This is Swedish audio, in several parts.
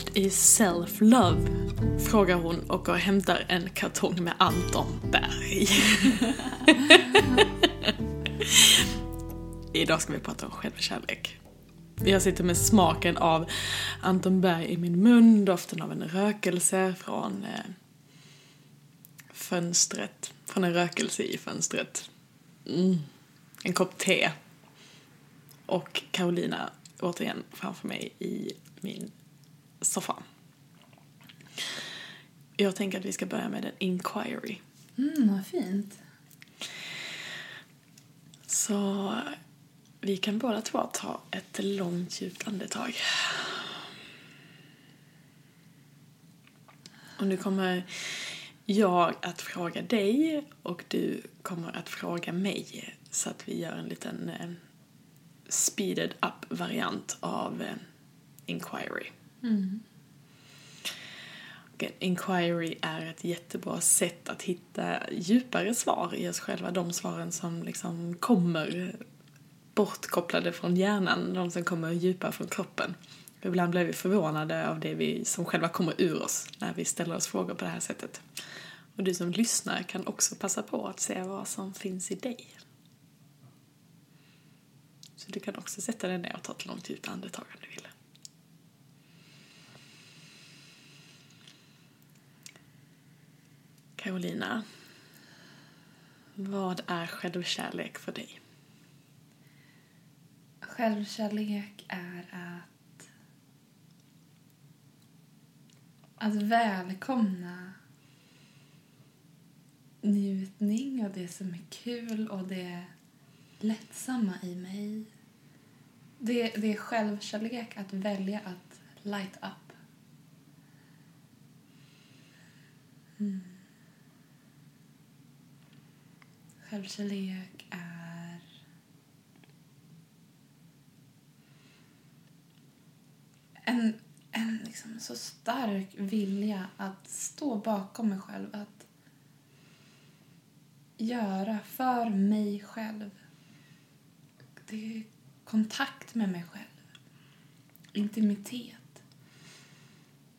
What is self-love? Frågar hon och går och hämtar en kartong med Anton Berg. Idag ska vi prata om självkärlek. Jag sitter med smaken av Anton Berg i min mun, doften av en rökelse från eh, fönstret. Från en rökelse i fönstret. Mm. En kopp te. Och Carolina återigen framför mig i min soffa. Jag tänker att vi ska börja med en inquiry. Mm, vad fint. Så vi kan båda två ta ett långt djupt andetag. Och nu kommer jag att fråga dig och du kommer att fråga mig så att vi gör en liten eh, speeded up variant av eh, inquiry. Mm. Och en inquiry är ett jättebra sätt att hitta djupare svar i oss själva. De svaren som liksom kommer bortkopplade från hjärnan, de som kommer djupare från kroppen. Ibland blir vi förvånade av det vi som själva kommer ur oss när vi ställer oss frågor på det här sättet. Och du som lyssnar kan också passa på att se vad som finns i dig. Så du kan också sätta dig ner och ta ett långt djupt andetag om du vill. Carolina, vad är självkärlek för dig? Självkärlek är att att välkomna njutning och det som är kul och det lättsamma i mig. Det, det är självkärlek att välja att light up. Mm. Självkärlek är en, en liksom så stark vilja att stå bakom mig själv. Att göra för mig själv. Det är kontakt med mig själv. Intimitet.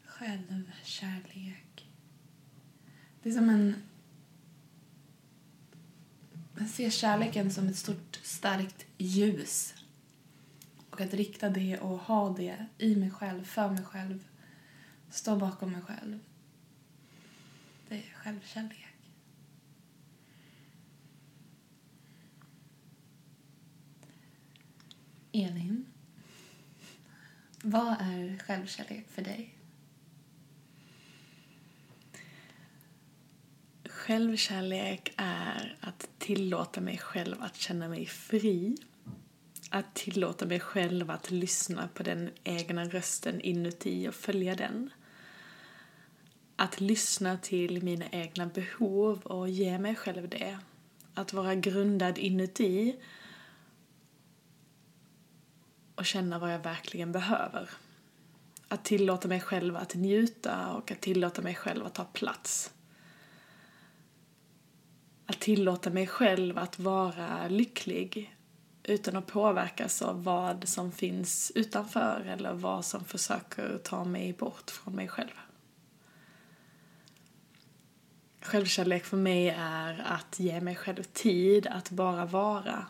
Självkärlek. Det är som en... Jag ser kärleken som ett stort starkt ljus. Och att rikta det och ha det i mig själv, för mig själv. Stå bakom mig själv. Det är självkärlek. Elin, vad är självkärlek för dig? Självkärlek är att tillåta mig själv att känna mig fri. Att tillåta mig själv att lyssna på den egna rösten inuti och följa den. Att lyssna till mina egna behov och ge mig själv det. Att vara grundad inuti och känna vad jag verkligen behöver. Att tillåta mig själv att njuta och att tillåta mig själv att ta plats. Att tillåta mig själv att vara lycklig utan att påverkas av vad som finns utanför eller vad som försöker ta mig bort från mig själv. Självkärlek för mig är att ge mig själv tid att bara vara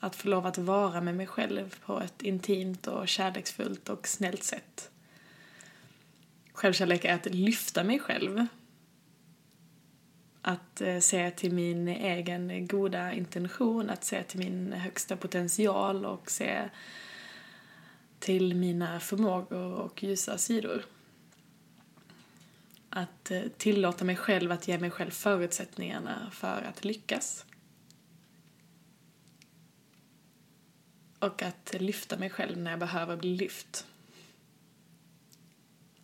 att få lov att vara med mig själv på ett intimt och kärleksfullt och snällt sätt. Självkärlek är att lyfta mig själv. Att eh, se till min egen goda intention, att se till min högsta potential och se till mina förmågor och ljusa sidor. Att eh, tillåta mig själv att ge mig själv förutsättningarna för att lyckas. Och att lyfta mig själv när jag behöver bli lyft.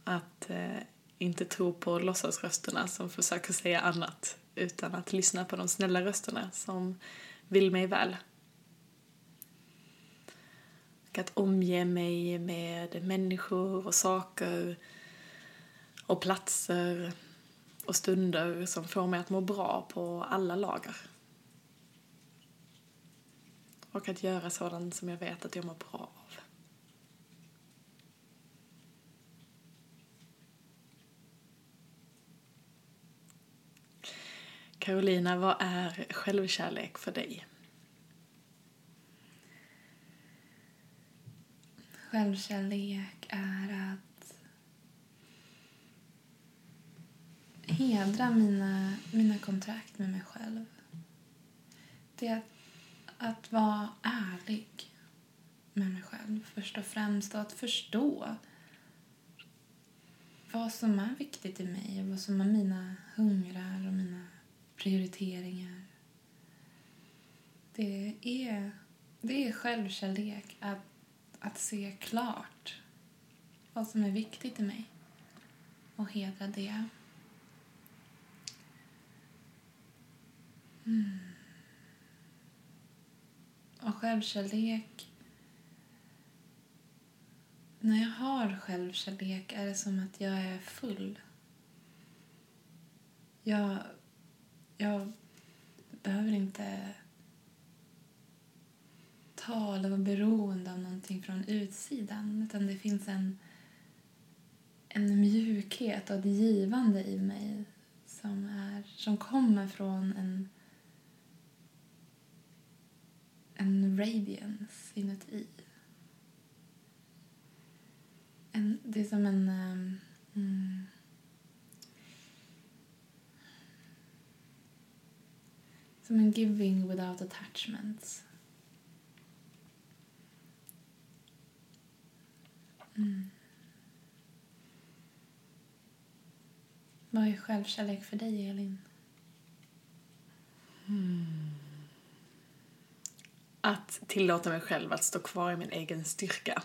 Att eh, inte tro på låtsasrösterna som försöker säga annat utan att lyssna på de snälla rösterna som vill mig väl. Och att omge mig med människor och saker och platser och stunder som får mig att må bra på alla lager. Och att göra sådant som jag vet att jag mår bra av. Carolina, vad är självkärlek för dig? Självkärlek är att hedra mina, mina kontrakt med mig själv. Det är att, att vara ärlig med mig själv först och främst och att förstå vad som är viktigt i mig och vad som är mina hungrar och mina prioriteringar. Det är, det är självkärlek att, att se klart vad som är viktigt i mig och hedra det. Mm. Och självkärlek när jag har självkärlek är det som att jag är full. Jag, jag behöver inte ta eller vara beroende av någonting från utsidan utan det finns en, en mjukhet och ett givande i mig som, är, som kommer från en, en radiance inuti. En, det är som en... Ehm, Um, mm, som en giving without attachments. Mm. Vad är självkärlek för dig, Elin? Mm. Att tillåta mig själv att stå kvar i min egen styrka.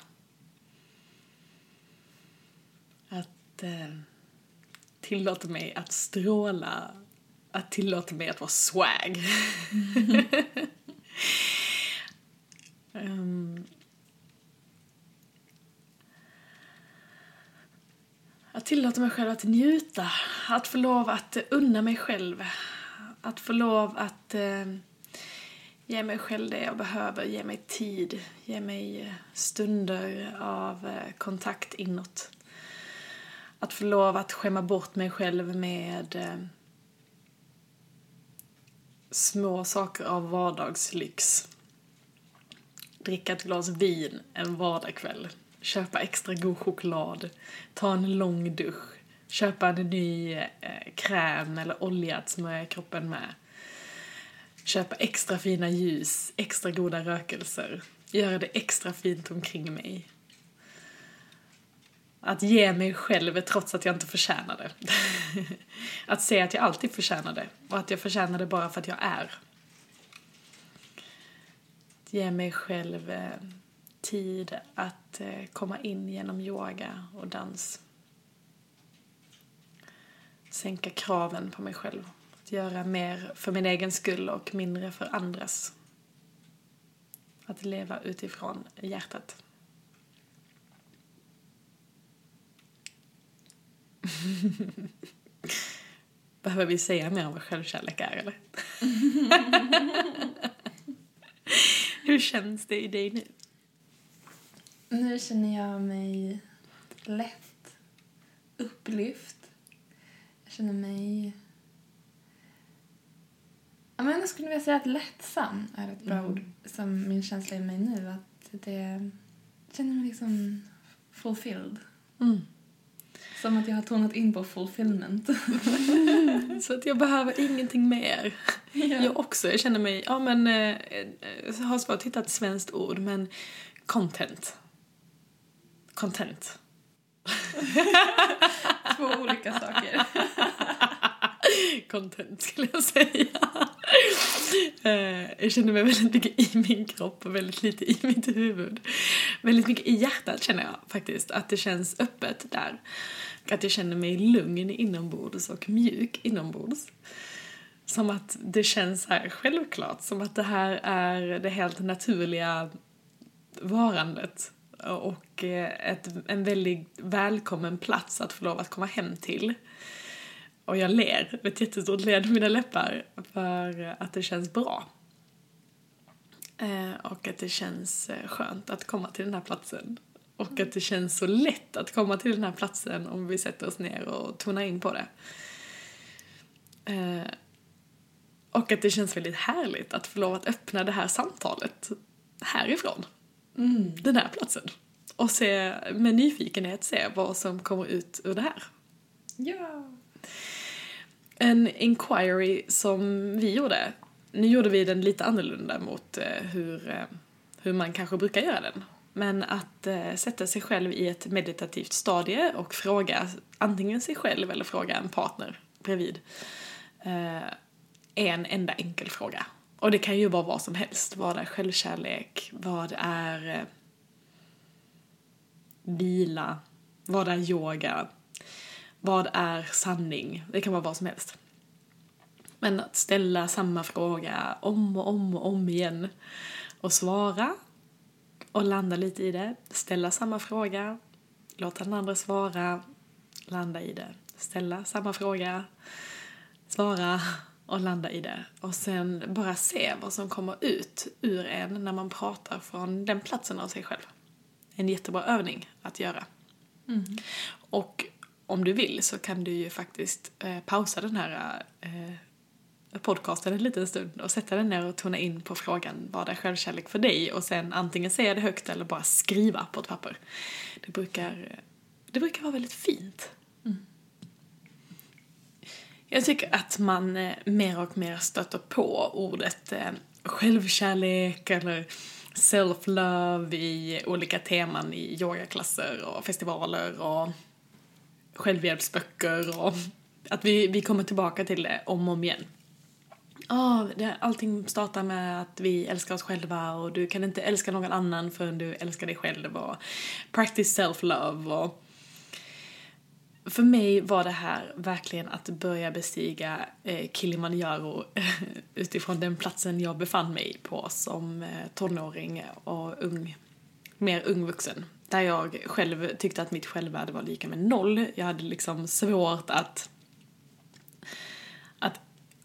att eh, tillåta mig att stråla, att tillåta mig att vara swag. Mm. um, att tillåta mig själv att njuta, att få lov att unna mig själv, att få lov att eh, ge mig själv det jag behöver, ge mig tid, ge mig stunder av eh, kontakt inåt. Att få lov att skämma bort mig själv med eh, små saker av vardagslyx. Dricka ett glas vin en vardagskväll. Köpa extra god choklad. Ta en lång dusch. Köpa en ny eh, kräm eller olja att smörja kroppen med. Köpa extra fina ljus, extra goda rökelser. Göra det extra fint omkring mig. Att ge mig själv trots att jag inte förtjänar det. att se att jag alltid förtjänar det och att jag förtjänar det bara för att jag är. Att ge mig själv eh, tid att eh, komma in genom yoga och dans. Sänka kraven på mig själv. Att göra mer för min egen skull och mindre för andras. Att leva utifrån hjärtat. Behöver vi säga mer om vad självkärlek är eller? Hur känns det i dig nu? Nu känner jag mig lätt, upplyft. Jag känner mig... Ja, men jag skulle vilja säga att lättsam är ett bra mm. ord som min känsla i mig nu. Att det... Jag känner mig liksom fulfilled. Mm. Som att jag har tonat in på fulfillment. så att jag behöver ingenting mer. Ja. Jag också. Jag känner mig, ja men, eh, jag har svårt att hitta ett svenskt ord, men content. Content. Två olika saker. Content skulle jag säga. Eh, jag känner mig väldigt mycket i min kropp och väldigt lite i mitt huvud. Väldigt mycket i hjärtat känner jag faktiskt, att det känns öppet där. Att jag känner mig lugn inombords och mjuk inombords. Som att det känns här självklart, som att det här är det helt naturliga varandet och eh, ett, en väldigt välkommen plats att få lov att komma hem till. Och jag ler, ett jättestort leende på mina läppar för att det känns bra. Eh, och att det känns eh, skönt att komma till den här platsen och att det känns så lätt att komma till den här platsen om vi sätter oss ner och tonar in på det. Eh, Och att det känns väldigt härligt att få lov att öppna det här samtalet härifrån. Den här platsen. Och se, med nyfikenhet se vad som kommer ut ur det här. Ja. En inquiry som vi gjorde, nu gjorde vi den lite annorlunda mot eh, hur, eh, hur man kanske brukar göra den. Men att eh, sätta sig själv i ett meditativt stadie och fråga antingen sig själv eller fråga en partner bredvid. Eh, en enda enkel fråga. Och det kan ju vara vad som helst. Vad är självkärlek? Vad är eh, vila? Vad är yoga? Vad är sanning? Det kan vara vad som helst. Men att ställa samma fråga om och om och om igen och svara och landa lite i det. Ställa samma fråga, låta den andra svara, landa i det. Ställa samma fråga, svara och landa i det. Och sen bara se vad som kommer ut ur en när man pratar från den platsen av sig själv. En jättebra övning att göra. Och om du vill så kan du ju faktiskt eh, pausa den här eh, podcasten en liten stund och sätta den ner och tona in på frågan vad är självkärlek för dig och sen antingen säga det högt eller bara skriva på ett papper. Det brukar, det brukar vara väldigt fint. Jag tycker att man eh, mer och mer stöter på ordet eh, självkärlek eller self-love i olika teman i yogaklasser och festivaler och självhjälpsböcker och att vi, vi kommer tillbaka till det om och om igen. Oh, allting startar med att vi älskar oss själva och du kan inte älska någon annan förrän du älskar dig själv och practice self-love och för mig var det här verkligen att börja bestiga eh, Kilimanjaro utifrån den platsen jag befann mig på som eh, tonåring och ung, mer ung vuxen. Där jag själv tyckte att mitt självvärde var lika med noll. Jag hade liksom svårt att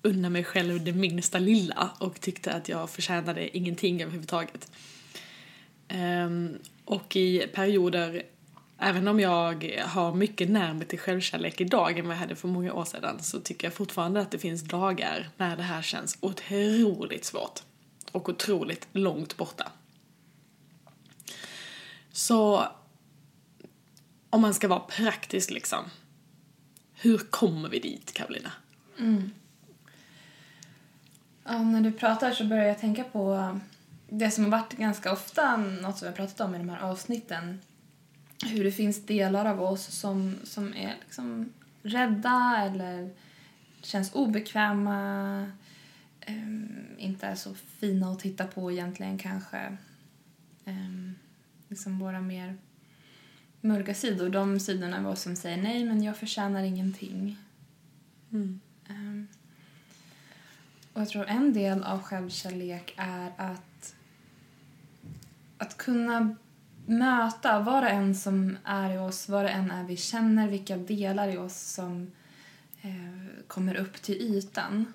unna mig själv det minsta lilla och tyckte att jag förtjänade ingenting överhuvudtaget. Um, och i perioder Även om jag har mycket närmare till självkärlek idag än vad jag hade för många år sedan så tycker jag fortfarande att det finns dagar när det här känns otroligt svårt och otroligt långt borta. Så om man ska vara praktisk liksom, hur kommer vi dit Karolina? Mm. Ja, när du pratar så börjar jag tänka på det som har varit ganska ofta något som vi har pratat om i de här avsnitten. Hur det finns delar av oss som, som är liksom rädda eller känns obekväma, um, inte är så fina att titta på egentligen kanske. Um, liksom våra mer mörka sidor, de sidorna av oss som säger nej men jag förtjänar ingenting. Mm. Um, och jag tror en del av självkärlek är att, att kunna möta vad det än som är i oss, vad det än är vi känner, vilka delar i oss som eh, kommer upp till ytan.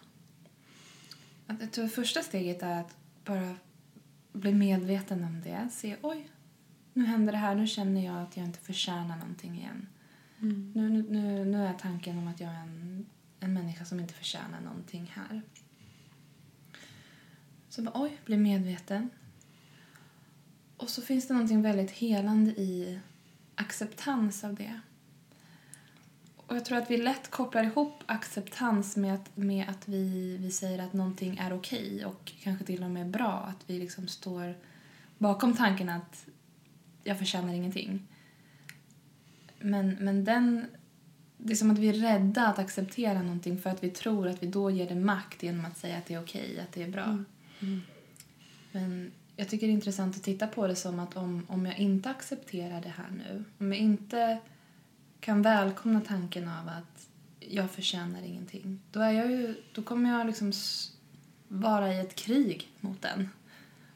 Att jag tror första steget är att bara bli medveten om det. Se, oj, nu händer det här, nu känner jag att jag inte förtjänar någonting igen. Mm. Nu, nu, nu, nu är tanken om att jag är en, en människa som inte förtjänar någonting här. Så bara, oj, bli medveten. Och så finns det någonting väldigt helande i acceptans av det. Och jag tror att vi lätt kopplar ihop acceptans med att, med att vi, vi säger att någonting är okej och kanske till och med bra. Att vi liksom står bakom tanken att jag förtjänar ingenting. Men, men den... Det är som att vi är rädda att acceptera någonting för att vi tror att vi då ger det makt genom att säga att det är okej, att det är bra. Mm. Mm. Men jag tycker det är intressant att titta på det som att om, om jag inte accepterar det här nu, om jag inte kan välkomna tanken av att jag förtjänar ingenting, då, är jag ju, då kommer jag liksom vara i ett krig mot den.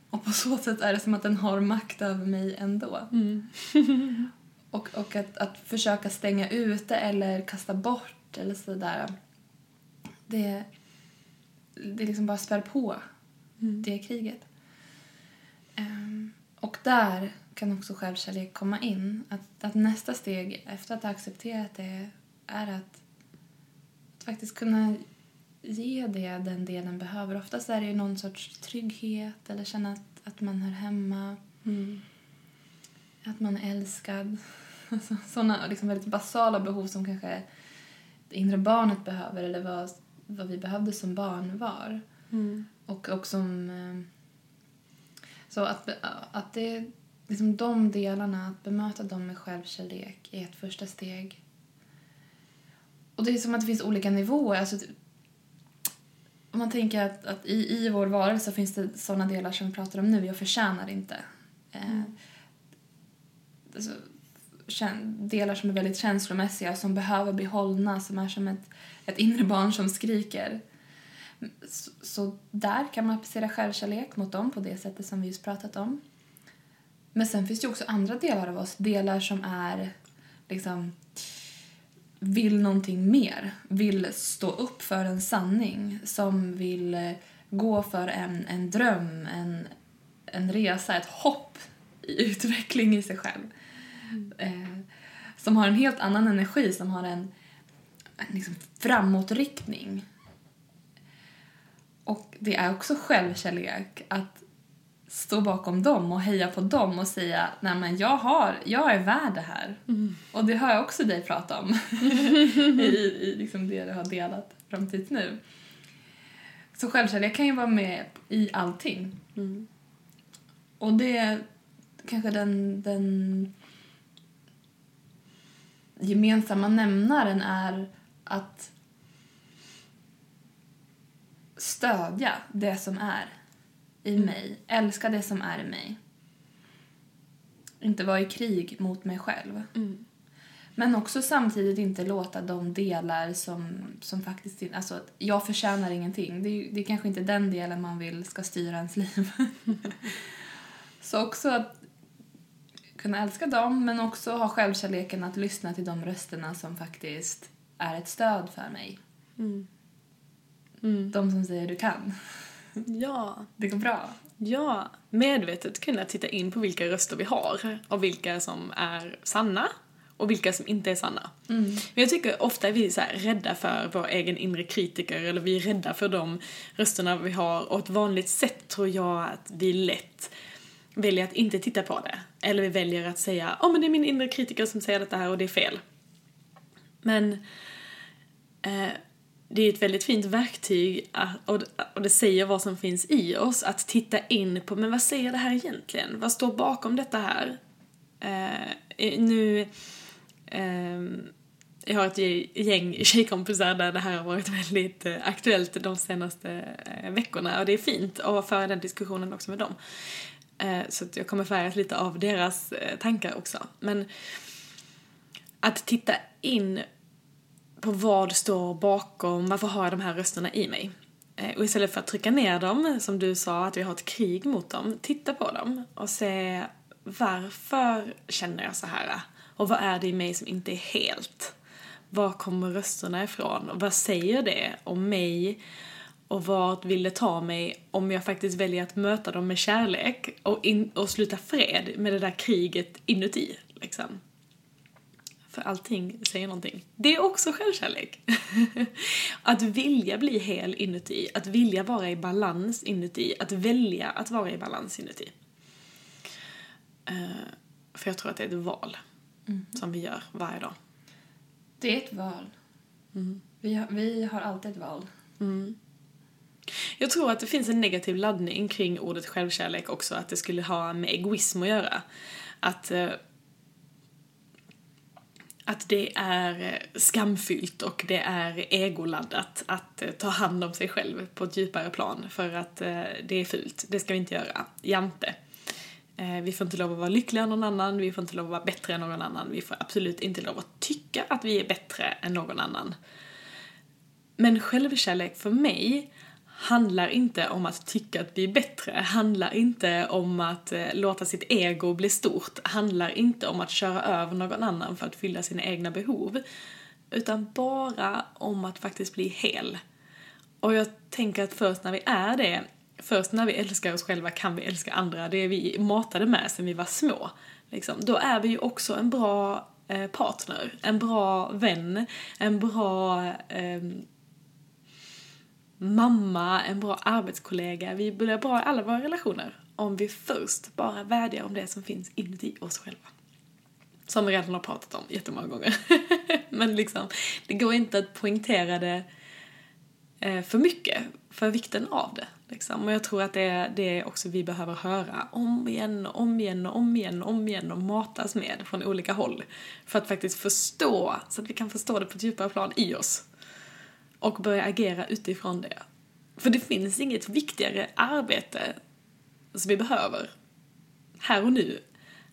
Och på så sätt är det som att den har makt över mig ändå. Mm. Och, och att, att försöka stänga ute eller kasta bort eller sådär, det, det liksom bara spär på Mm. det kriget. Ehm, och där kan också självkärlek komma in. Att, att nästa steg efter att ha accepterat det är att, att faktiskt kunna ge det den delen behöver. Oftast är det ju någon sorts trygghet eller känna att, att man hör hemma. Mm. Att man är älskad. Alltså, Sådana liksom väldigt basala behov som kanske det inre barnet behöver eller vad, vad vi behövde som barn var. Mm. Och, och som... eh, Så att, att det liksom de delarna, att bemöta dem med självkärlek är ett första steg. Och det är som att det finns olika nivåer. Alltså, om man tänker att, att i, i vår varelse finns det sådana delar som vi pratar om nu, jag förtjänar inte. Eh, alltså, kän- delar som är väldigt känslomässiga, som behöver bli hållna, som är som ett, ett inre barn som skriker. Så, så där kan man applicera självkärlek mot dem på det sättet som vi just pratat om. Men sen finns det ju också andra delar av oss, delar som är liksom vill någonting mer, vill stå upp för en sanning, som vill eh, gå för en, en dröm, en, en resa, ett hopp i utveckling i sig själv. Eh, som har en helt annan energi, som har en, en liksom framåtriktning. Och det är också självkärlek att stå bakom dem och heja på dem och säga nej men jag har, jag är värd det här. Och det hör jag också dig prata om i, i liksom det du har delat fram tills nu. Så självkärlek kan ju vara med i allting. Mm. Och det är kanske den, den gemensamma nämnaren är att stödja det som är i mig. Älska det som är i mig. Inte vara i krig mot mig själv. Mm. Men också samtidigt inte låta de delar som, som faktiskt... Alltså, att jag förtjänar ingenting. Det är, det är kanske inte den delen man vill ska styra ens liv. Så också att kunna älska dem, men också ha självkärleken att lyssna till de rösterna som faktiskt är ett stöd för mig. Mm. Mm. De som säger du kan. Ja, Det går bra. ja. Medvetet kunna titta in på vilka röster vi har och vilka som är sanna och vilka som inte är sanna. Mm. Men jag tycker ofta är vi så här rädda för vår egen inre kritiker eller vi är rädda för de rösterna vi har och ett vanligt sätt tror jag att vi lätt väljer att inte titta på det. Eller vi väljer att säga ja men det är min inre kritiker som säger detta här och det är fel. Men eh, det är ett väldigt fint verktyg ah, att, och, det säger vad som finns i oss att titta in på men vad säger det här egentligen? Vad står bakom detta här? Eh, nu eh, jag har ett gäng tjejkompisar där det här har varit väldigt eh, aktuellt de senaste eh, veckorna och det är fint att föra den diskussionen också med dem. Eh, så att jag kommer färgas lite av deras eh, tankar också. Men att titta in på vad står bakom, varför har jag de här rösterna i mig? Eh, och istället för att trycka ner dem, som du sa, att vi har ett krig mot dem, titta på dem och se varför känner jag så här? Och vad är det i mig som inte är helt? Var kommer rösterna ifrån? Och vad säger det om mig? Och vart vill det ta mig om jag faktiskt väljer att möta dem med kärlek och, in, och sluta fred med det där kriget inuti, liksom? För allting säger någonting. Det är också självkärlek. att vilja bli hel inuti, att vilja vara i balans inuti, att välja att vara i balans inuti. Eh, för jag tror att det är ett val som vi gör varje dag. Det är ett val. Vi, har, vi har alltid ett val. Jag tror att det finns en negativ laddning kring ordet självkärlek också, att det skulle ha med egoism att göra. Att, eh, att det är eh, skamfyllt och det är egoladdat att eh, ta hand om sig själv på ett djupare plan för att eh, det är fult. Det ska vi inte göra. Jante. Vi får inte lov att vara lyckligare än någon annan, vi får inte lov att vara bättre än någon annan, vi får absolut inte lov att tycka att vi är bättre än någon annan. Men självkärlek för mig handlar inte om att tycka att vi är bättre, handlar inte om att eh, låta sitt ego bli stort, handlar inte om att köra över någon annan för att fylla sina egna behov, utan bara om att faktiskt bli hel. Och jag tänker att först när vi är det, först när vi älskar oss själva kan vi älska andra, det är vi matade med sen vi var små. Liksom. Då är vi ju också en bra eh, partner, en bra vän, en bra eh, mamma, en bra arbetskollega. Vi blir bra i alla våra relationer om vi först bara vädjar om det som finns inuti oss själva. Som vi redan har pratat om jättemånga gånger. Men liksom, det går inte att poängtera det eh, för mycket för vikten av det. Liksom. Och jag tror att det är det också vi behöver höra om igen och om igen och om igen och om igen och matas med från olika håll. För att faktiskt förstå, så att vi kan förstå det på ett djupare plan i oss. Och börja agera utifrån det. För det finns inget viktigare arbete som vi behöver här och nu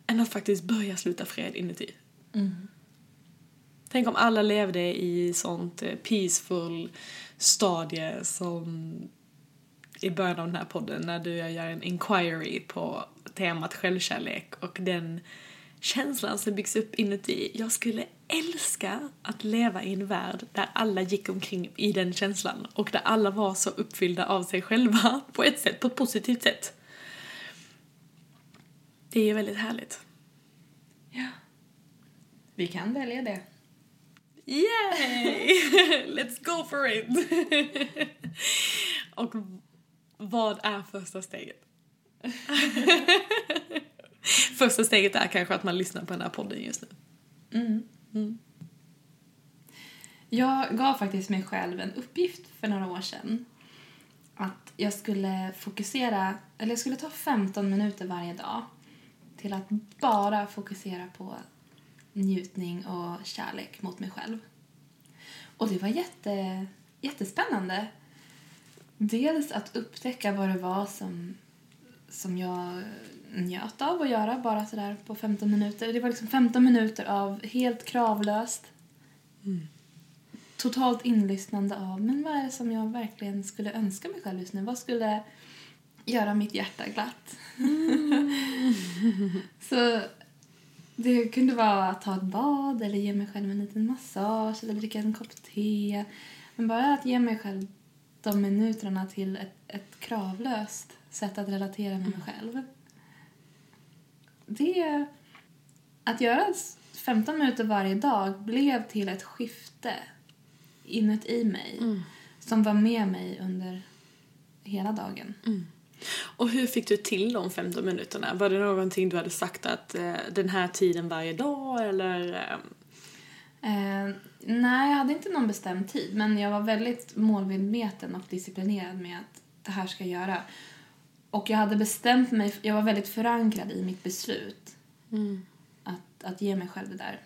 än att faktiskt börja sluta fred inuti. Mm. Tänk om alla levde i sånt eh, peaceful stadie som i början av den här podden när du gör en inquiry på temat självkärlek och den känslan som byggs upp inuti. Jag skulle älska att leva i en värld där alla gick omkring i den känslan och där alla var så uppfyllda av sig själva på ett sätt, på ett positivt sätt. Det är ju väldigt härligt. Ja. Vi kan välja det. Yay! Let's go for it! och vad är första steget? första steget är kanske att man lyssnar på den här podden just nu. Mm. Mm. Jag gav faktiskt mig själv en uppgift för några år sedan. Att jag skulle fokusera, eller jag skulle ta 15 minuter varje dag till att bara fokusera på njutning och kärlek mot mig själv. Och det var jätte, jättespännande. Dels att upptäcka vad det var som, som jag njöt av att göra bara sådär på 15 minuter. Det var liksom 15 minuter av helt kravlöst Mm. totalt inlyssnande av men vad är det som jag verkligen skulle önska mig själv just nu? Vad skulle göra mitt hjärta glatt? Så det kunde vara att ta ett bad eller ge mig själv en liten massage eller dricka en kopp te. Men bara att ge mig själv de minuterna till ett, ett kravlöst sätt att relatera med mig själv. Det... Att göra 15 minuter varje dag blev till ett skifte inuti mig Mm. som var med mig under hela dagen. Och hur fick du till de 15 minuterna? Var det någonting du hade sagt att eh, den här tiden varje dag eller? Eh, Eh, nej, jag hade inte någon bestämd tid men jag var väldigt målmedveten och disciplinerad med att det här ska jag göra. Och jag hade bestämt mig, jag var väldigt förankrad i mitt beslut mm. att, att ge mig själv det där.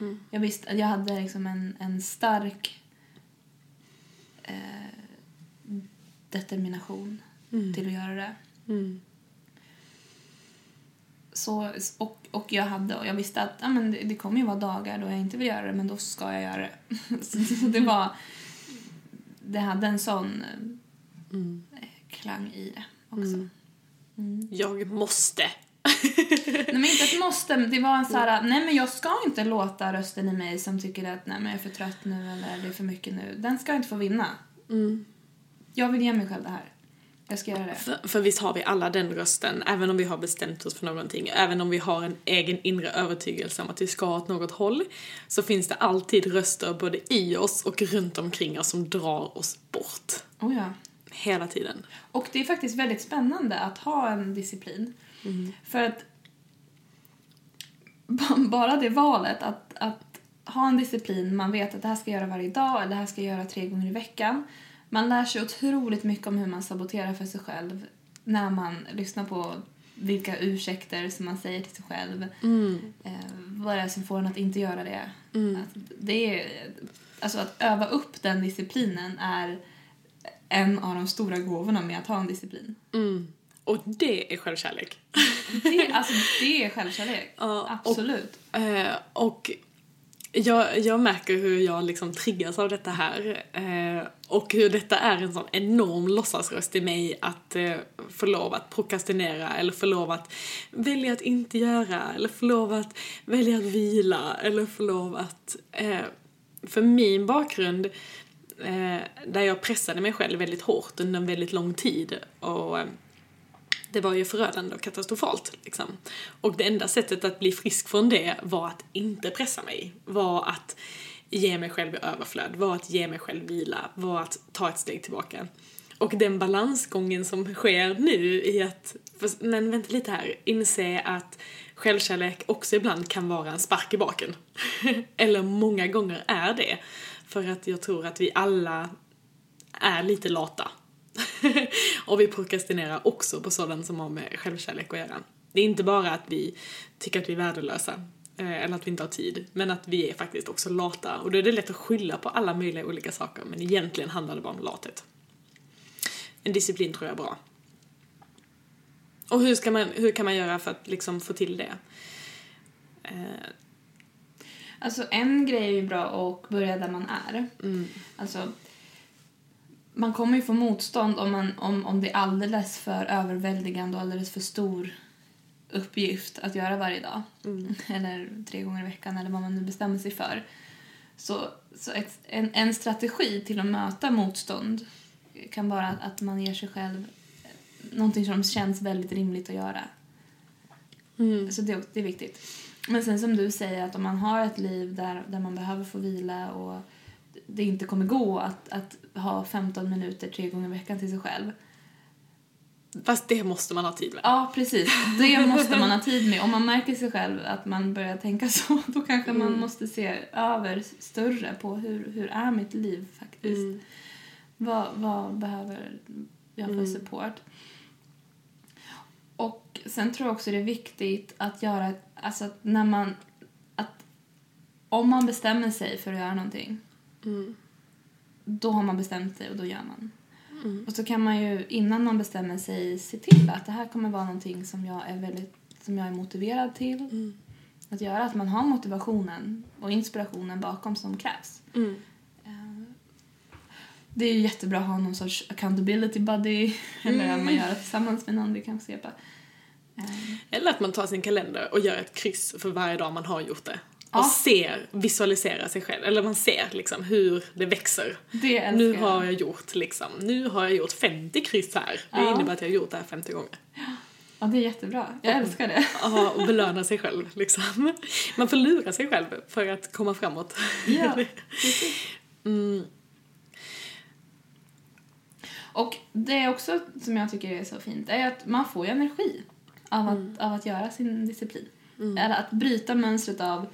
Mm. Jag visste att jag hade liksom en, en stark eh, determination Mm. till att göra det. Mm. Så, och, och jag hade, och jag visste att ja, men det, det kommer ju vara dagar då jag inte vill göra det, men då ska jag göra det. så, det var, det hade en sån Mm. eh, klang i det också. Mm. Mm. Jag måste. Nej men inte ett måste, men det var en så här, nej men jag ska inte låta rösten i mig som tycker att nej men jag är för trött nu eller det är för mycket nu. Den ska inte få vinna. Mm. Jag vill ge mig själv det här. Jag ska göra det. För, för visst har vi alla den rösten, även om vi har bestämt oss för någonting, även om vi har en egen inre övertygelse om att vi ska åt något håll, så finns det alltid röster både i oss och runt omkring oss som drar oss bort. Oh ja. Hela tiden. Och det är faktiskt väldigt spännande att ha en disciplin. För att ba- bara det valet att, att ha en disciplin, man vet att det här ska jag göra varje dag eller det här ska jag göra tre gånger i veckan. Man lär sig otroligt mycket om hur man saboterar för sig själv när man lyssnar på vilka ursäkter som man säger till sig själv. Mm. Eh, vad det är som får en att inte göra det. Mm. Att det är, alltså att öva upp den disciplinen är en av de stora gåvorna med att ha en disciplin. Mm. Och det är självkärlek. Det, alltså, det är självkärlek. Och- Absolut. Eh, och jag, jag märker hur jag liksom triggas av detta här. Eh, och hur detta är en sån enorm låtsasröst i mig att eh, få lov att prokrastinera eller få lov att välja att inte göra eller få lov att välja att vila eller få lov att... För min bakgrund Eh, där jag pressade mig själv väldigt hårt under en väldigt lång tid och eh, det var ju förödande och katastrofalt. Liksom. Och det enda sättet att bli frisk från det var att inte pressa mig. Var att ge mig själv i överflöd, var att ge mig själv vila, var att ta ett steg tillbaka. Och den balansgången som sker nu i att, men vänta lite här, inse att självkärlek också ibland kan vara en spark i baken. Eller många gånger är det. För att jag tror att vi alla är lite lata. och vi prokrastinerar också på sådant som har med självkärlek att göra. Det är inte bara att vi tycker att vi är värdelösa eh, eller att vi inte har tid, men att vi är faktiskt också lata. Och då är det lätt att skylla på alla möjliga olika saker, men egentligen handlar det bara om lathet. En disciplin tror jag är bra. Och hur, ska man, hur kan man göra för att liksom få till det? Eh, Alltså en grej är ju bra att börja där man är. Mm. Alltså, man kommer ju få motstånd om, man, om, om det är alldeles för överväldigande och alldeles för stor uppgift att göra varje dag. Mm. Eller tre gånger i veckan eller vad man nu bestämmer sig för. Så, så ett, en, en strategi till att möta motstånd kan vara att man ger sig själv någonting som känns väldigt rimligt att göra. Mm. Så det, det är viktigt. Men sen som du säger, att om man har ett liv där, där man behöver få vila och det inte kommer gå att, att ha 15 minuter tre gånger i veckan till sig själv. Fast det måste man ha tid med. Ja, precis. Det måste man ha tid med. Om man märker sig själv att man börjar tänka så, då kanske mm. man måste se över större på hur, hur är mitt liv faktiskt. Mm. Vad, vad behöver jag för mm. support? Och sen tror jag också det är viktigt att göra, alltså att när man, att om man bestämmer sig för att göra någonting, mm. då har man bestämt sig och då gör man. Mm. Och så kan man ju innan man bestämmer sig se till att det här kommer vara någonting som jag är väldigt, som jag är motiverad till mm. att göra. Att man har motivationen och inspirationen bakom som krävs. Mm. Det är ju jättebra att ha någon sorts accountability buddy eller att man gör det tillsammans med någon, det kan svepa. Eh. Eller att man tar sin kalender och gör ett kryss för varje dag man har gjort det. Ja. Och ser, visualiserar sig själv, eller man ser liksom hur det växer. Det nu har jag gjort liksom, nu har jag gjort 50 kryss här. Det ja. innebär att jag har gjort det här 50 gånger. Ja, det är jättebra. Jag älskar det. Ja, och belöna sig själv liksom. Man får lura sig själv för att komma framåt. Ja, precis. mm. Och det också som jag tycker är så fint är att man får ju energi av att, mm. av att göra sin disciplin. Mm. Eller att bryta mönstret av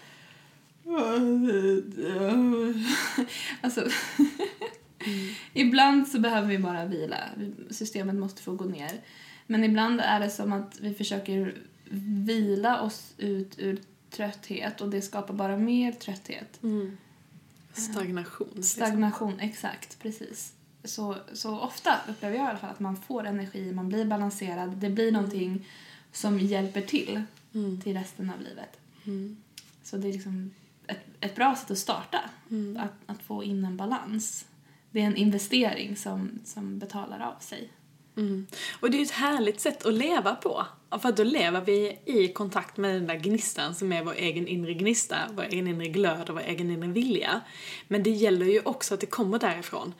alltså, mm. ibland så behöver vi bara vila. Systemet måste få gå ner. Men ibland är det som att vi försöker vila oss ut ur trötthet och det skapar bara mer trötthet. Mm. Stagnation. Liksom. Stagnation, exakt. Precis. Så, så ofta upplever jag i alla fall att man får energi, man blir balanserad, det blir någonting som hjälper till mm. till resten av livet. Mm. Så det är liksom ett, ett bra sätt att starta, mm. att, att få in en balans. Det är en investering som, som betalar av sig. Mm. Och det är ett härligt sätt att leva på. För då lever vi i kontakt med den där gnistan som är vår egen inre gnista, vår egen inre glöd och vår egen inre vilja. Men det gäller ju också att det kommer därifrån.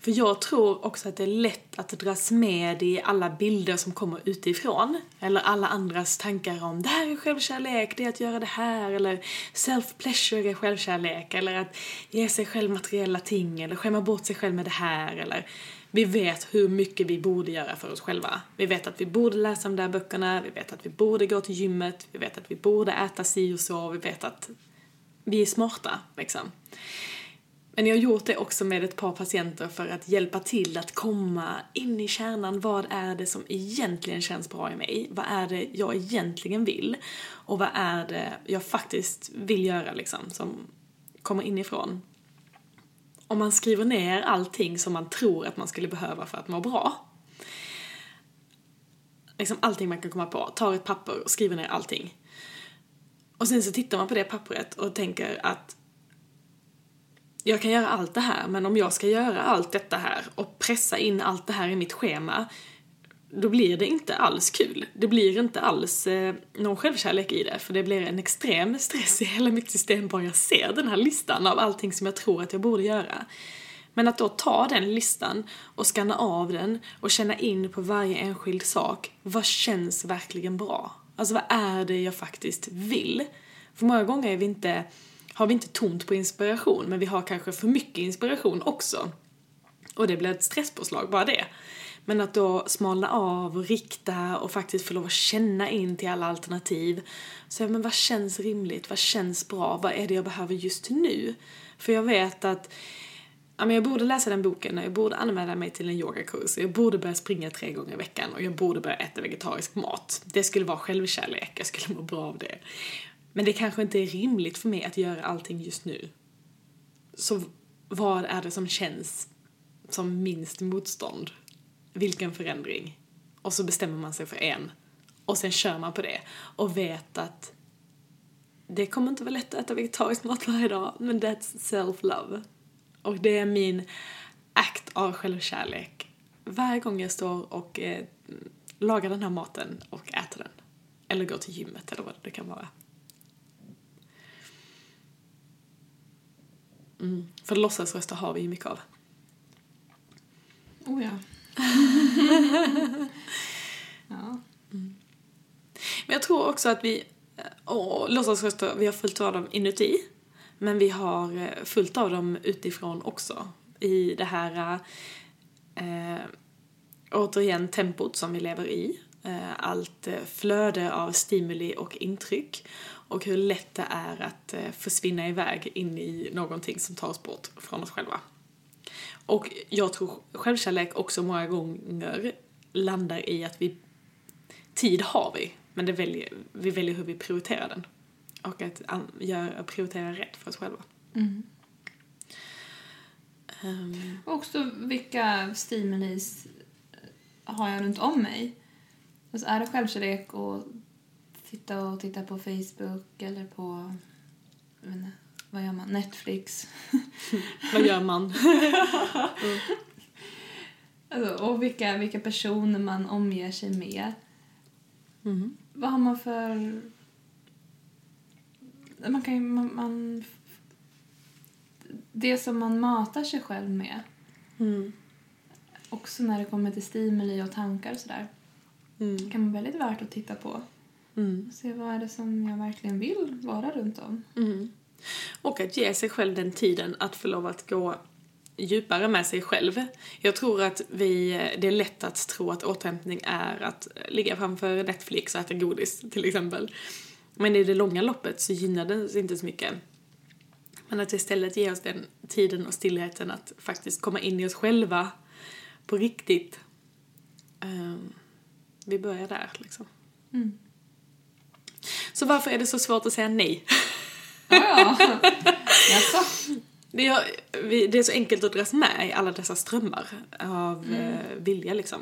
För jag tror också att det är lätt att dras med i alla bilder som kommer utifrån. Eller alla andras tankar om det här är självkärlek, det är att göra det här. Eller self-pleasure är självkärlek. Eller att ge sig själv materiella ting. Eller skämma bort sig själv med det här. Eller vi vet hur mycket vi borde göra för oss själva. Vi vet att vi borde läsa de där böckerna, vi vet att vi borde gå till gymmet, vi vet att vi borde äta si och så, vi vet att vi är smarta, liksom. Men jag har gjort det också med ett par patienter för att hjälpa till att komma in i kärnan. Vad är det som egentligen känns bra i mig? Vad är det jag egentligen vill? Och vad är det jag faktiskt vill göra liksom, som kommer inifrån? Om man skriver ner allting som man tror att man skulle behöva för att må bra. Liksom allting man kan komma på. Tar ett papper och skriver ner allting. Och sen så tittar man på det pappret och tänker att jag kan göra allt det här, men om jag ska göra allt detta här och pressa in allt det här i mitt schema, då blir det inte alls kul. Det blir inte alls eh, någon självkärlek i det, för det blir en extrem stress i hela mitt system bara jag ser den här listan av allting som jag tror att jag borde göra. Men att då ta den listan och skanna av den och känna in på varje enskild sak, vad känns verkligen bra? Alltså vad är det jag faktiskt vill? För många gånger är vi inte har vi inte tomt på inspiration, men vi har kanske för mycket inspiration också. Och det blir ett stresspåslag, bara det. Men att då smalna av och rikta och faktiskt få lov att känna in till alla alternativ. Så men vad känns rimligt? Vad känns bra? Vad är det jag behöver just nu? För jag vet att ja, men jag borde läsa den boken, jag borde anmäla mig till en yogakurs, jag borde börja springa tre gånger i veckan och jag borde börja äta vegetarisk mat. Det skulle vara självkärlek, jag skulle må bra av det. Men det kanske inte är rimligt för mig att göra allting just nu. Så vad är det som känns som minst motstånd? Vilken förändring? Och så bestämmer man sig för en. Och sen kör man på det. Och vet att det kommer inte vara lätt att äta vegetarisk mat varje dag, men that's self-love. Och det är min akt av självkärlek. Varje gång jag står och eh, lagar den här maten och äter den. Eller går till gymmet eller vad det kan vara. Mm. För låtsasröster har vi ju mycket av. Oh ja. ja. Mm. Men jag tror också att vi, och låtsasröster, vi har fullt av dem inuti. Men vi har eh, fullt av dem utifrån också. I det här, eh, återigen, tempot som vi lever i. Eh, allt eh, flöde av stimuli och intryck. Och hur lätt det är att eh, försvinna iväg in i någonting som tar oss bort från oss själva. Och jag tror självkärlek också många gånger landar i att vi, tid har vi, men det väljer, vi väljer hur vi prioriterar den. Och att gör, prioritera rätt för oss själva. Mm. Um. också vilka stimulis har jag runt om mig? Alltså är det självkärlek och sitta och titta på Facebook eller på inte, vad gör man? Netflix. vad gör man? mm. alltså, och vilka, vilka personer man omger sig med. Mm. Vad har man för... Man kan ju... Man, man, det som man matar sig själv med. Mm. Också när det kommer till stimuli och tankar och sådär. Mm. kan vara väldigt värt att titta på. Mm. Se vad är det som jag verkligen vill vara runt om. Mm. Och att ge sig själv den tiden att få lov att gå djupare med sig själv. Jag tror att vi, det är lätt att tro att återhämtning är att ligga framför Netflix och äta godis till exempel. Men i det långa loppet så gynnar det inte så mycket. Men att istället ge oss den tiden och stillheten att faktiskt komma in i oss själva på riktigt. Um, vi börjar där liksom. Mm. Så varför är det så svårt att säga nej? Ja, ja. Det är, det är så enkelt att dras med i alla dessa strömmar av mm. Eh, vilja liksom.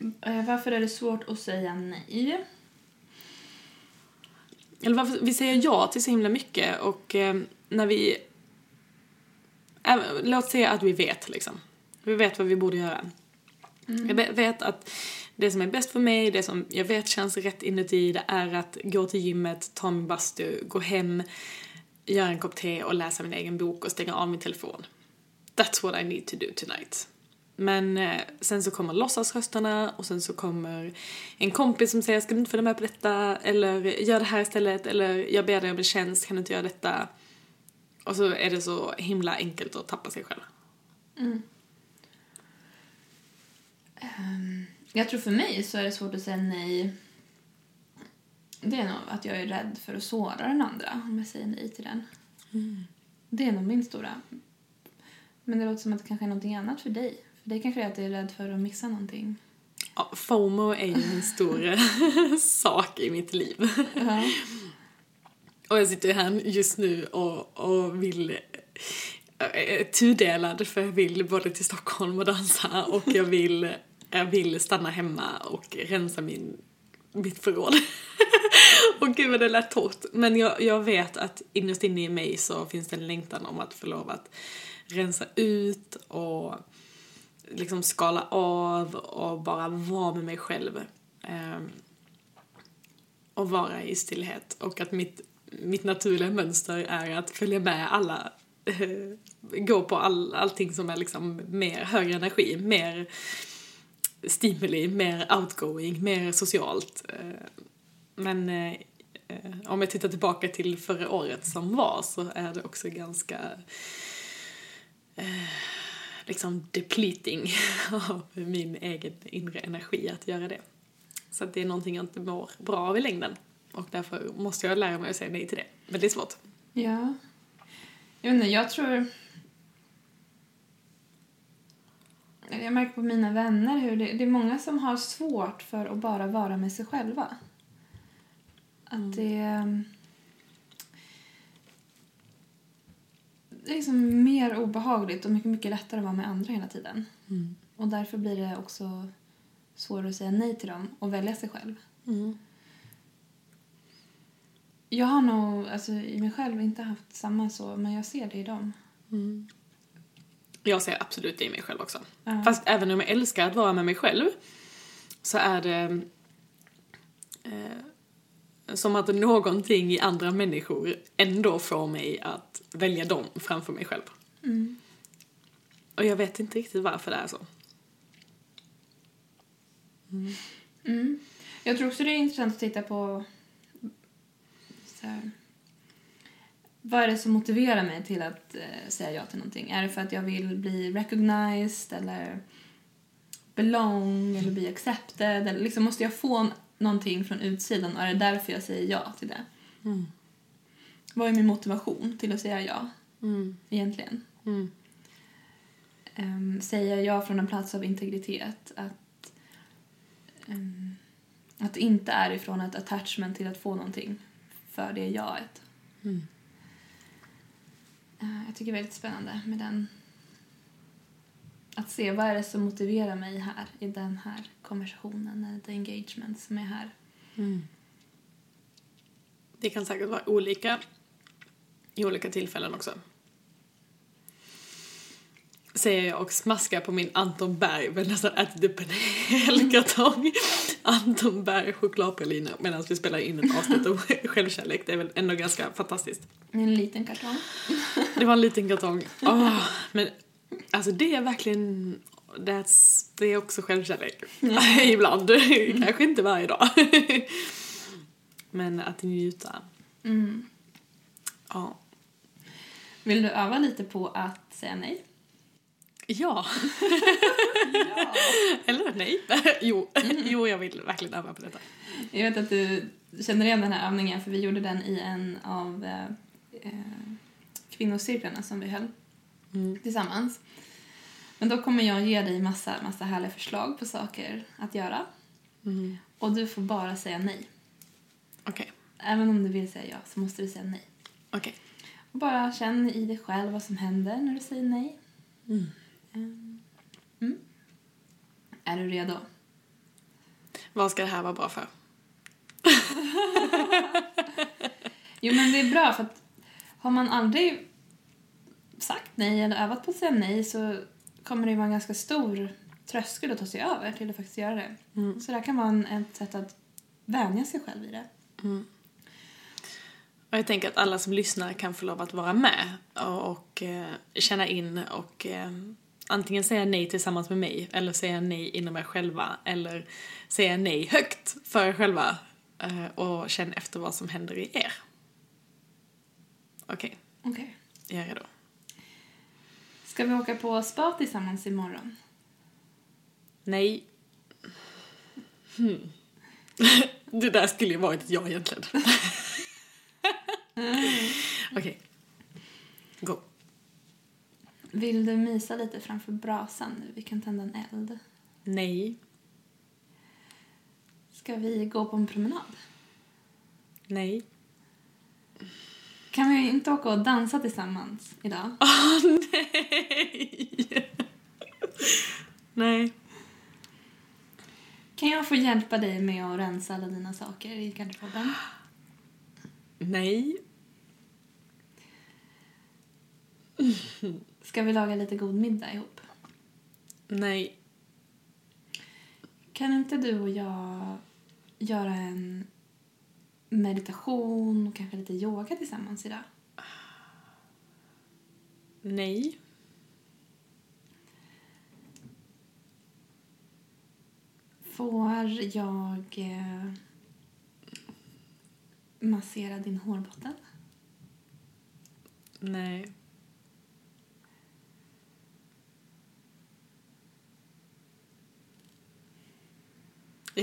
Eh, varför är det svårt att säga nej? Eller varför vi säger ja till så himla mycket och eh, när vi... Äh, låt säga att vi vet liksom. Vi vet vad vi borde göra. Mm. Jag vet att det som är bäst för mig, det som jag vet känns rätt inuti, det är att gå till gymmet, ta min bastu, gå hem, göra en kopp te och läsa min egen bok och stänga av min telefon. That's what I need to do tonight. Men eh, sen så kommer låtsasrösterna och sen så kommer en kompis som säger ska du inte följa med på detta eller gör det här istället eller jag ber dig om en tjänst, kan du inte göra detta? Och så är det så himla enkelt att tappa sig själv. Mm. Um, jag tror för mig så är det svårt att säga nej. Det är nog att jag är rädd för att såra den andra om jag säger nej till den. Mm. Det är nog min stora. Men det låter som att det kanske är någonting annat för dig. För dig kanske är att du är rädd för att missa någonting. Ja, FOMO är ju en stor sak i mitt liv. Ja. Och jag sitter här just nu och, och vill tudelad för jag vill både till Stockholm och dansa och jag vill jag vill stanna hemma och rensa min, mitt förråd. och gud vad det lät torrt. Men jag, jag vet att innerst inne i mig så finns det en längtan om att få lov att rensa ut och liksom skala av och bara vara med mig själv. Um, och vara i stillhet. Och att mitt, mitt naturliga mönster är att följa med alla eh, gå på all, allting som är liksom mer högre energi, mer stimuli, mer outgoing, mer socialt. Eh, men eh, om jag tittar tillbaka till förra året som var så är det också ganska eh, liksom depleting av min egen inre energi att göra det. Så att det är någonting jag inte mår bra av i längden. Och därför måste jag lära mig att säga nej till det. Men det är svårt. Ja. Jag vet inte, jag tror... Jag märker på mina vänner hur det, det är många som har svårt för att bara vara med sig själva. Att det... Det är liksom mer obehagligt och mycket, mycket lättare att vara med andra hela tiden. Mm. Och därför blir det också svårare att säga nej till dem och välja sig själv. Mm. Jag har nog alltså, i mig själv inte haft samma så, men jag ser det i dem. Mm. Jag ser absolut det i mig själv också. Ja. Fast även om jag älskar att vara med mig själv så är det eh, som att någonting i andra människor ändå får mig att välja dem framför mig själv. Mm. Och jag vet inte riktigt varför det är så. Mm. Jag tror också det är intressant att titta på så här, vad är det som motiverar mig till att eh, säga ja till någonting? Är det för att jag vill bli recognized eller belong eller bli accepted? Eller liksom måste jag få någonting från utsidan och är det därför jag säger ja till det? Mm. Vad är min motivation till att säga ja Mm. egentligen? Mm. um, säger jag från en plats av integritet att, ehm, att det inte är ifrån ett attachment till att få någonting för det jaet. Mm. Eh, jag tycker det är väldigt spännande med den att se vad är det som motiverar mig här i den här konversationen eller the engagement som är här. Mm. Det kan säkert vara olika i olika tillfällen också. Säger jag och smaskar på min Anton Berg, men nästan ätit upp en hel kartong Anton Berg chokladpraliner medan vi spelar in ett avsnitt om självkärlek. Det är väl ändå ganska fantastiskt. En liten kartong. Det var en liten kartong. Åh, men alltså det är verkligen, that's, det är också självkärlek. Ibland, kanske inte varje dag. men att njuta. Mm. Ja. Vill du öva lite på att säga nej? Ja. Ja. Eller nej. jo. jo, jag vill verkligen öva på detta. Jag vet att du känner igen den här övningen för vi gjorde den i en av eh, eh, kvinnocirklarna som vi höll Mm. tillsammans. Men då kommer jag ge dig massa, massa härliga förslag på saker att göra Mm. och du får bara säga nej. Okej. Även om du vill säga ja så måste du säga nej. Okej. Och bara känn i dig själv vad som händer när du säger nej. Mm. Mm. Mm. Är du redo? Vad ska det här vara bra för? Jo men det är bra för att har man aldrig sagt nej eller övat på att säga nej så kommer det vara en ganska stor tröskel att ta sig över till att faktiskt göra det. Mm. Så det här kan vara en, ett sätt att vänja sig själv i det. Mm. Och jag tänker att alla som lyssnar kan få lov att vara med och, och eh, känna in och eh, antingen säga nej tillsammans med mig eller säga nej inom er själva eller säga nej högt för er själva eh, och känn efter vad som händer i er. Okej, Okej. jag är redo. Ska vi åka på spa tillsammans imorgon? Nej. Hmm. Det där skulle ju varit ett ja egentligen. Okej. Go. Vill du mysa lite framför brasan nu? Vi kan tända en eld. Nej. Ska vi gå på en promenad? Nej. Kan vi inte åka och dansa tillsammans idag? Åh nej! nej. Kan jag få hjälpa dig med att rensa alla dina saker i garderoben? Nej. Ska vi laga lite god middag ihop? Nej. Kan inte du och jag göra en meditation och kanske lite yoga tillsammans idag? Nej. Får jag eh, massera din hårbotten? Nej.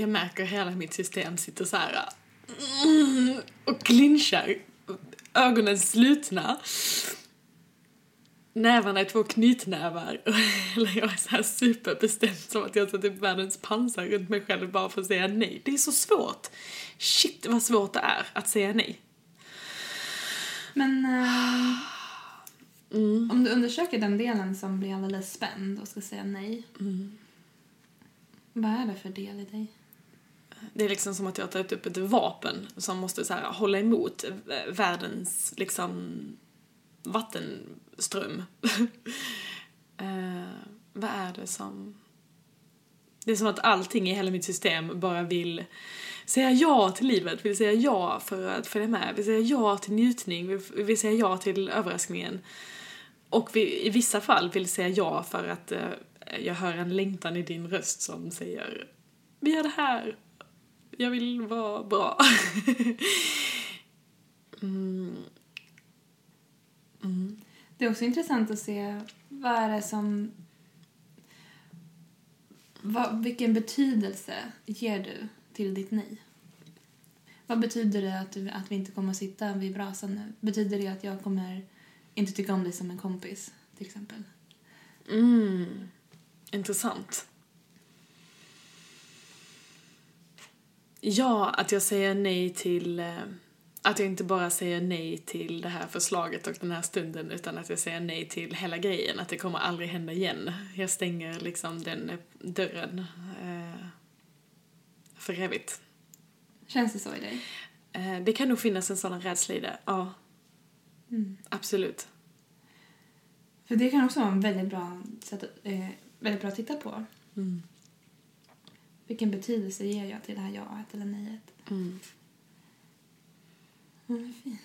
Jag märker hela mitt system sitter så här mm, och clinchar. Ögonen slutna. Nävarna är två knytnävar. Eller jag är så här superbestämd som att jag har typ världens pansar runt mig själv bara för att säga nej. Det är så svårt. Shit vad svårt det är att säga nej. Men eh, Mm. om du undersöker den delen som blir alldeles spänd och ska säga nej. Mm. Vad är det för del i dig? Det är liksom som att jag har tagit upp ett vapen som måste så här hålla emot världens liksom vattenström. eh, vad är det som... Det är som att allting i hela mitt system bara vill säga ja till livet, vill säga ja för att följa med, vill säga ja till njutning, vill, vill säga ja till överraskningen. Och vi, i vissa fall vill säga ja för att eh, jag hör en längtan i din röst som säger vi gör det här, jag vill vara bra. mm. Mm. Det är också intressant att se vad är det som... Vad, vilken betydelse ger du till ditt nej? Vad betyder det att, du, att vi inte kommer att sitta vid brasan nu? Betyder det att jag kommer inte tycka om dig som en kompis, till exempel? Mm. Intressant. Ja, att jag säger nej till... eh, Att jag inte bara säger nej till det här förslaget och den här stunden utan att jag säger nej till hela grejen. Att det kommer aldrig hända igen. Jag stänger liksom den dörren eh, för evigt. Känns det så i dig? Eh, det kan nog finnas en sådan rädsla i det. Ja, Mm. absolut. För det kan också vara en väldigt bra, sätt, eh, väldigt bra att titta på. Mm. Vilken betydelse ger jag till det här jaet eller nejet? Mm. Mm, fint.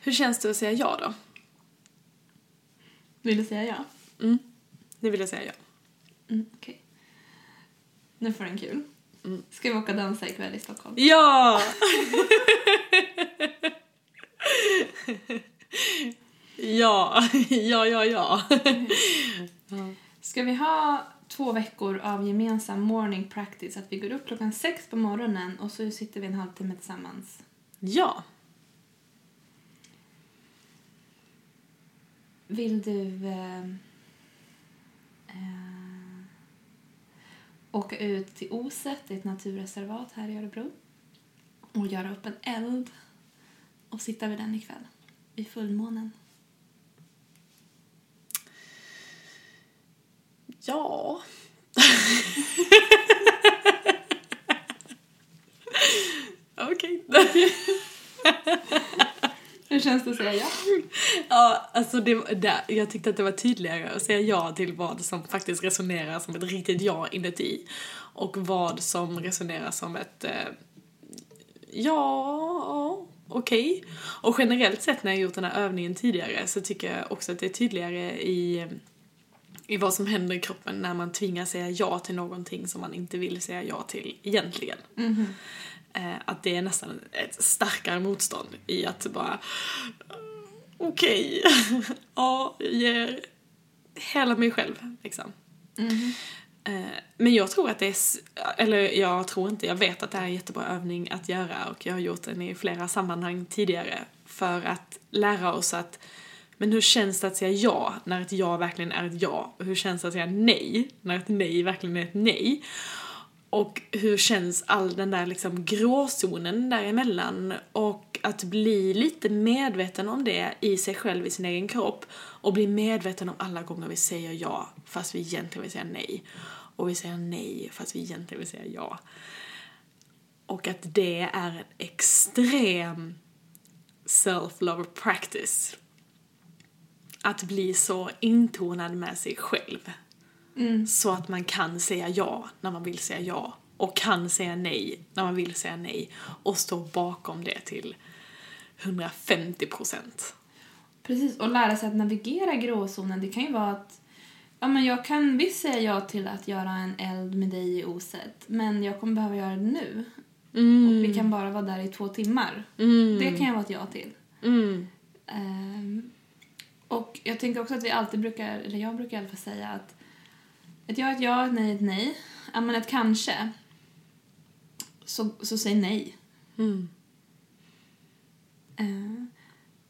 Hur känns det att säga ja då? Vill du säga ja? Mm. Det vill jag säga ja. Mm, Okej. Nu får den kul. Mm. Ska vi åka och dansa ikväll i Stockholm? Ja! ja, ja, ja, ja. Ska vi ha två veckor av gemensam morning practice? Att vi går upp klockan sex på morgonen och så sitter vi en halvtimme tillsammans. Ja. Vill du eh, eh, åka ut till Oset, ett naturreservat här i Örebro och göra upp en eld och sitta vid den ikväll, vid fullmånen? Ja. Okej. Hur känns det att säga ja? Ja, alltså det, det, jag tyckte att det var tydligare att säga ja till vad som faktiskt resonerar som ett riktigt ja inuti. Och vad som resonerar som ett eh, ja, okej. Och generellt sett när jag gjort den här övningen tidigare så tycker jag också att det är tydligare i, i vad som händer i kroppen när man tvingas säga ja till någonting som man inte vill säga ja till egentligen. Eh, att det är nästan ett starkare motstånd i att bara okej, ja, jag ger hela mig själv liksom. Eh, Men jag tror att det är, eller jag tror inte, jag vet att det här är en jättebra övning att göra och jag har gjort den i flera sammanhang tidigare för att lära oss att men hur känns det att säga ja när ett ja verkligen är ett ja? Och hur känns det att säga nej när ett nej verkligen är ett nej? Och hur känns all den där liksom gråzonen däremellan? Och att bli lite medveten om det i sig själv, i sin egen kropp. Och bli medveten om alla gånger vi säger ja fast vi egentligen vill säga nej. Och vi säger nej fast vi egentligen vill säga ja. Och att det är en extrem self-love practice. Att bli så intonad med sig själv. Så att man kan säga ja när man vill säga ja. Och kan säga nej när man vill säga nej. Och stå bakom det till 150 procent. Precis, och lära sig att navigera gråzonen. Det kan ju vara att ja, men jag kan visst säga ja till att göra en eld med dig i oset, men jag kommer behöva göra det nu. Mm. Och vi kan bara vara där i två timmar. Mm. Det kan jag vara ett ja till. Mm. Ehm, och jag tänker också att vi alltid brukar, eller jag brukar i alla fall säga att ett ja är ett ja, ett nej är ett nej. Ja, men ett kanske, så, så säg nej. Mm. Ehm,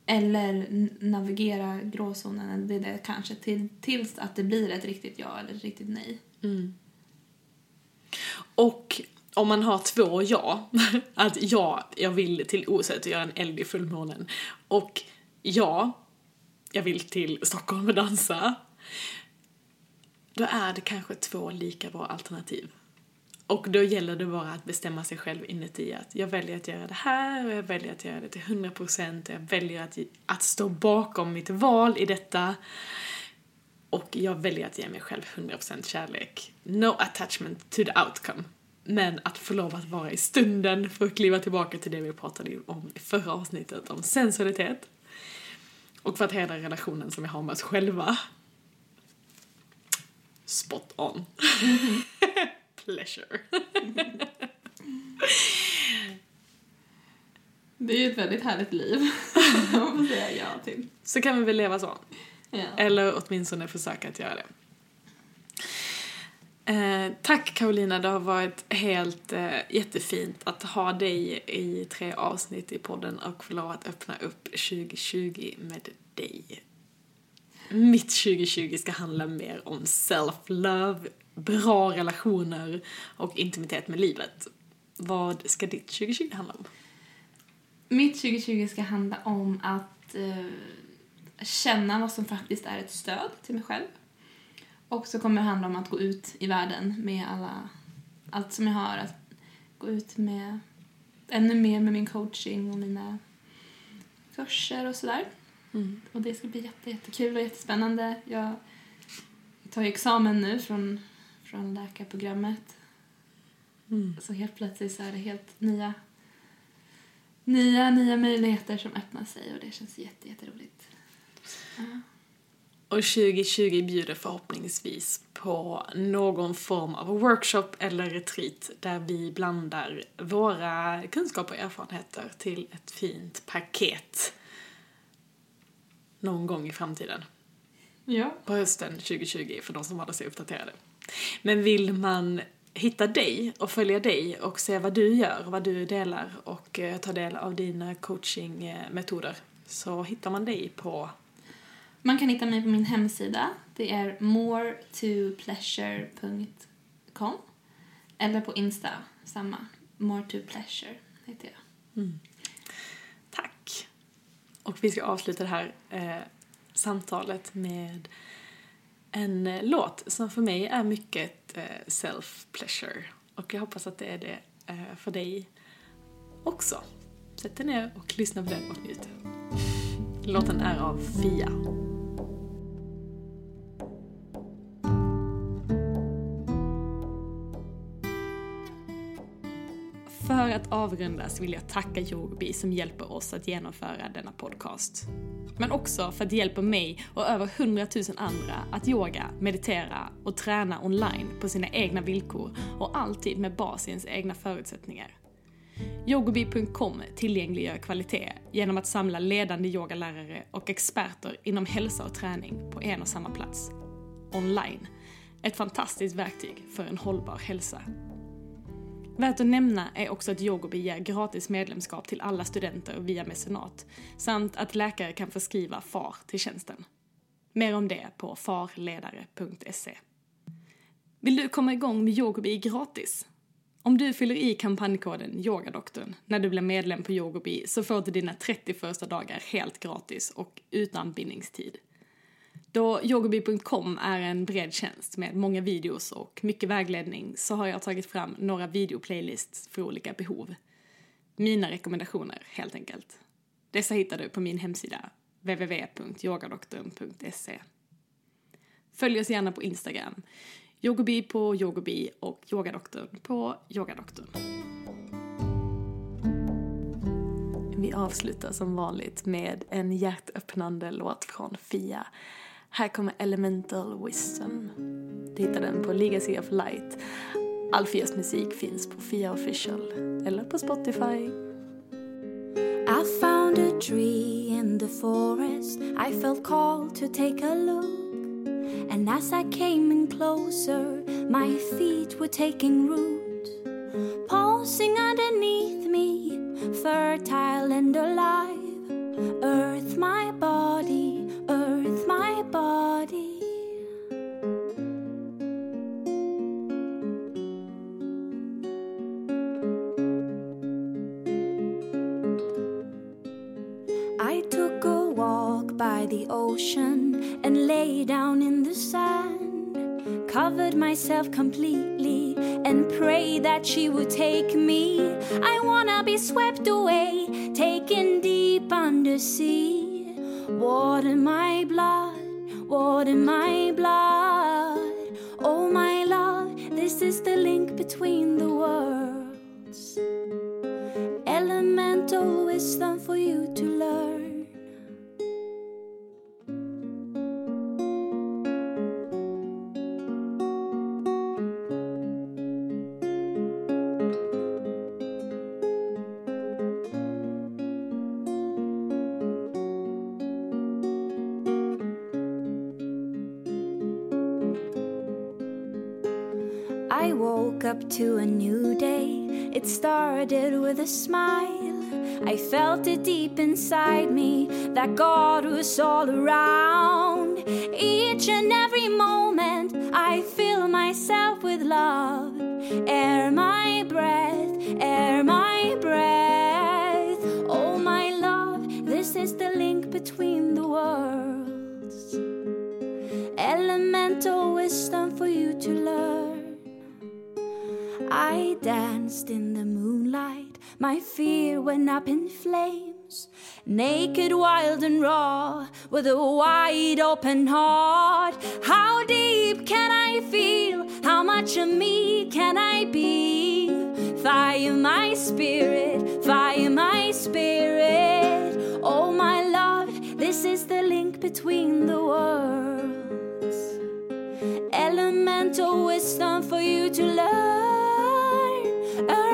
eller navigera gråzonen, det är det kanske, till, tills att det blir ett riktigt ja eller ett riktigt nej. Mm. Och om man har två ja, att ja, jag vill till och göra en eld i fullmånen. Och ja, jag vill till Stockholm och dansa. Då är det kanske två lika bra alternativ. Och då gäller det bara att bestämma sig själv inuti att jag väljer att göra det här och jag väljer att göra det till 100% och jag väljer att, att stå bakom mitt val i detta. Och jag väljer att ge mig själv 100% kärlek. No attachment to the outcome. Men att få lov att vara i stunden för att kliva tillbaka till det vi pratade om i förra avsnittet, om sensualitet. Och för att hedra relationen som vi har med oss själva. Spot on. Pleasure. Det är ju ett väldigt härligt liv, om man får säga ja till. Så kan vi väl leva så. Ja. Eller åtminstone försöka att göra det. Eh, tack Carolina, det har varit helt eh, jättefint att ha dig i tre avsnitt i podden och få lov att öppna upp 2020 med dig. Mitt 2020 ska handla mer om self-love, bra relationer och intimitet med livet. Vad ska ditt 2020 handla om? Mitt 2020 ska handla om att eh, känna vad som faktiskt är ett stöd till mig själv. Och så kommer det handla om att gå ut i världen med alla, allt som jag har. Att gå ut med ännu mer med min coaching och mina kurser och sådär. Mm. Och det ska bli jätte, jättekul och jättespännande. Jag tar ju examen nu från, från läkarprogrammet. Mm. Så helt plötsligt så är det helt nya, nya, nya möjligheter som öppnar sig och det känns jätte, jätteroligt. Ja. Och 2020 bjuder förhoppningsvis på någon form av workshop eller retreat där vi blandar våra kunskaper och erfarenheter till ett fint paket någon gång i framtiden. Ja. På hösten 2020 för de som håller sig uppdaterade. Men vill man hitta dig och följa dig och se vad du gör, vad du delar och eh, ta del av dina coachingmetoder så hittar man dig på man kan hitta mig på min hemsida. Det är moretopleasure.com eller på Insta, samma. More pleasure heter jag. Mm. Tack. Och vi ska avsluta det här eh, samtalet med en eh, låt som för mig är mycket eh, self-pleasure. Och jag hoppas att det är det eh, för dig också. Sätt dig ner och lyssna på den och njut. Låten är av Fia. För att avrundas vill jag tacka Yogobi som hjälper oss att genomföra denna podcast. Men också för att det hjälper mig och över 100 000 andra att yoga, meditera och träna online på sina egna villkor och alltid med bas i ens egna förutsättningar. Yogobi.com tillgängliggör kvalitet genom att samla ledande yogalärare och experter inom hälsa och träning på en och samma plats. Online. Ett fantastiskt verktyg för en hållbar hälsa. Värt att nämna är också att Yogobi ger gratis medlemskap till alla studenter via mecenat samt att läkare kan förskriva FAR till tjänsten. Mer om det på farledare.se. Vill du komma igång med Yogobi gratis? Om du fyller i kampanjkoden YOGADoktorn när du blir medlem på Yogobi så får du dina 30 första dagar helt gratis och utan bindningstid. Då yogobi.com är en bred tjänst med många videos och mycket vägledning så har jag tagit fram några videoplaylists för olika behov. Mina rekommendationer, helt enkelt. Dessa hittar du på min hemsida, www.yogadoktorn.se. Följ oss gärna på Instagram, yogobi på yogobi och yogadoktorn på yogadoktorn. Vi avslutar som vanligt med en hjärtöppnande låt från Fia. Här kommer Elemental Wisdom. Du hittar den på Legacy of Light. Musik finns på Fia Official eller på Spotify. I found a tree in the forest. I felt called to take a look. And as I came in closer, my feet were taking root. Pausing underneath me, fertile and alive. Myself completely and pray that she would take me. I wanna be swept away, taken deep under sea. Water my blood, water my blood. Oh, my love, this is the link between the worlds felt it deep inside me that God was all around. Each and every moment, I fill myself with love. Air I danced in the moonlight, my fear went up in flames. Naked, wild, and raw, with a wide open heart. How deep can I feel? How much of me can I be? Fire my spirit, fire my spirit. Oh, my love, this is the link between the worlds elemental wisdom for you to learn. Around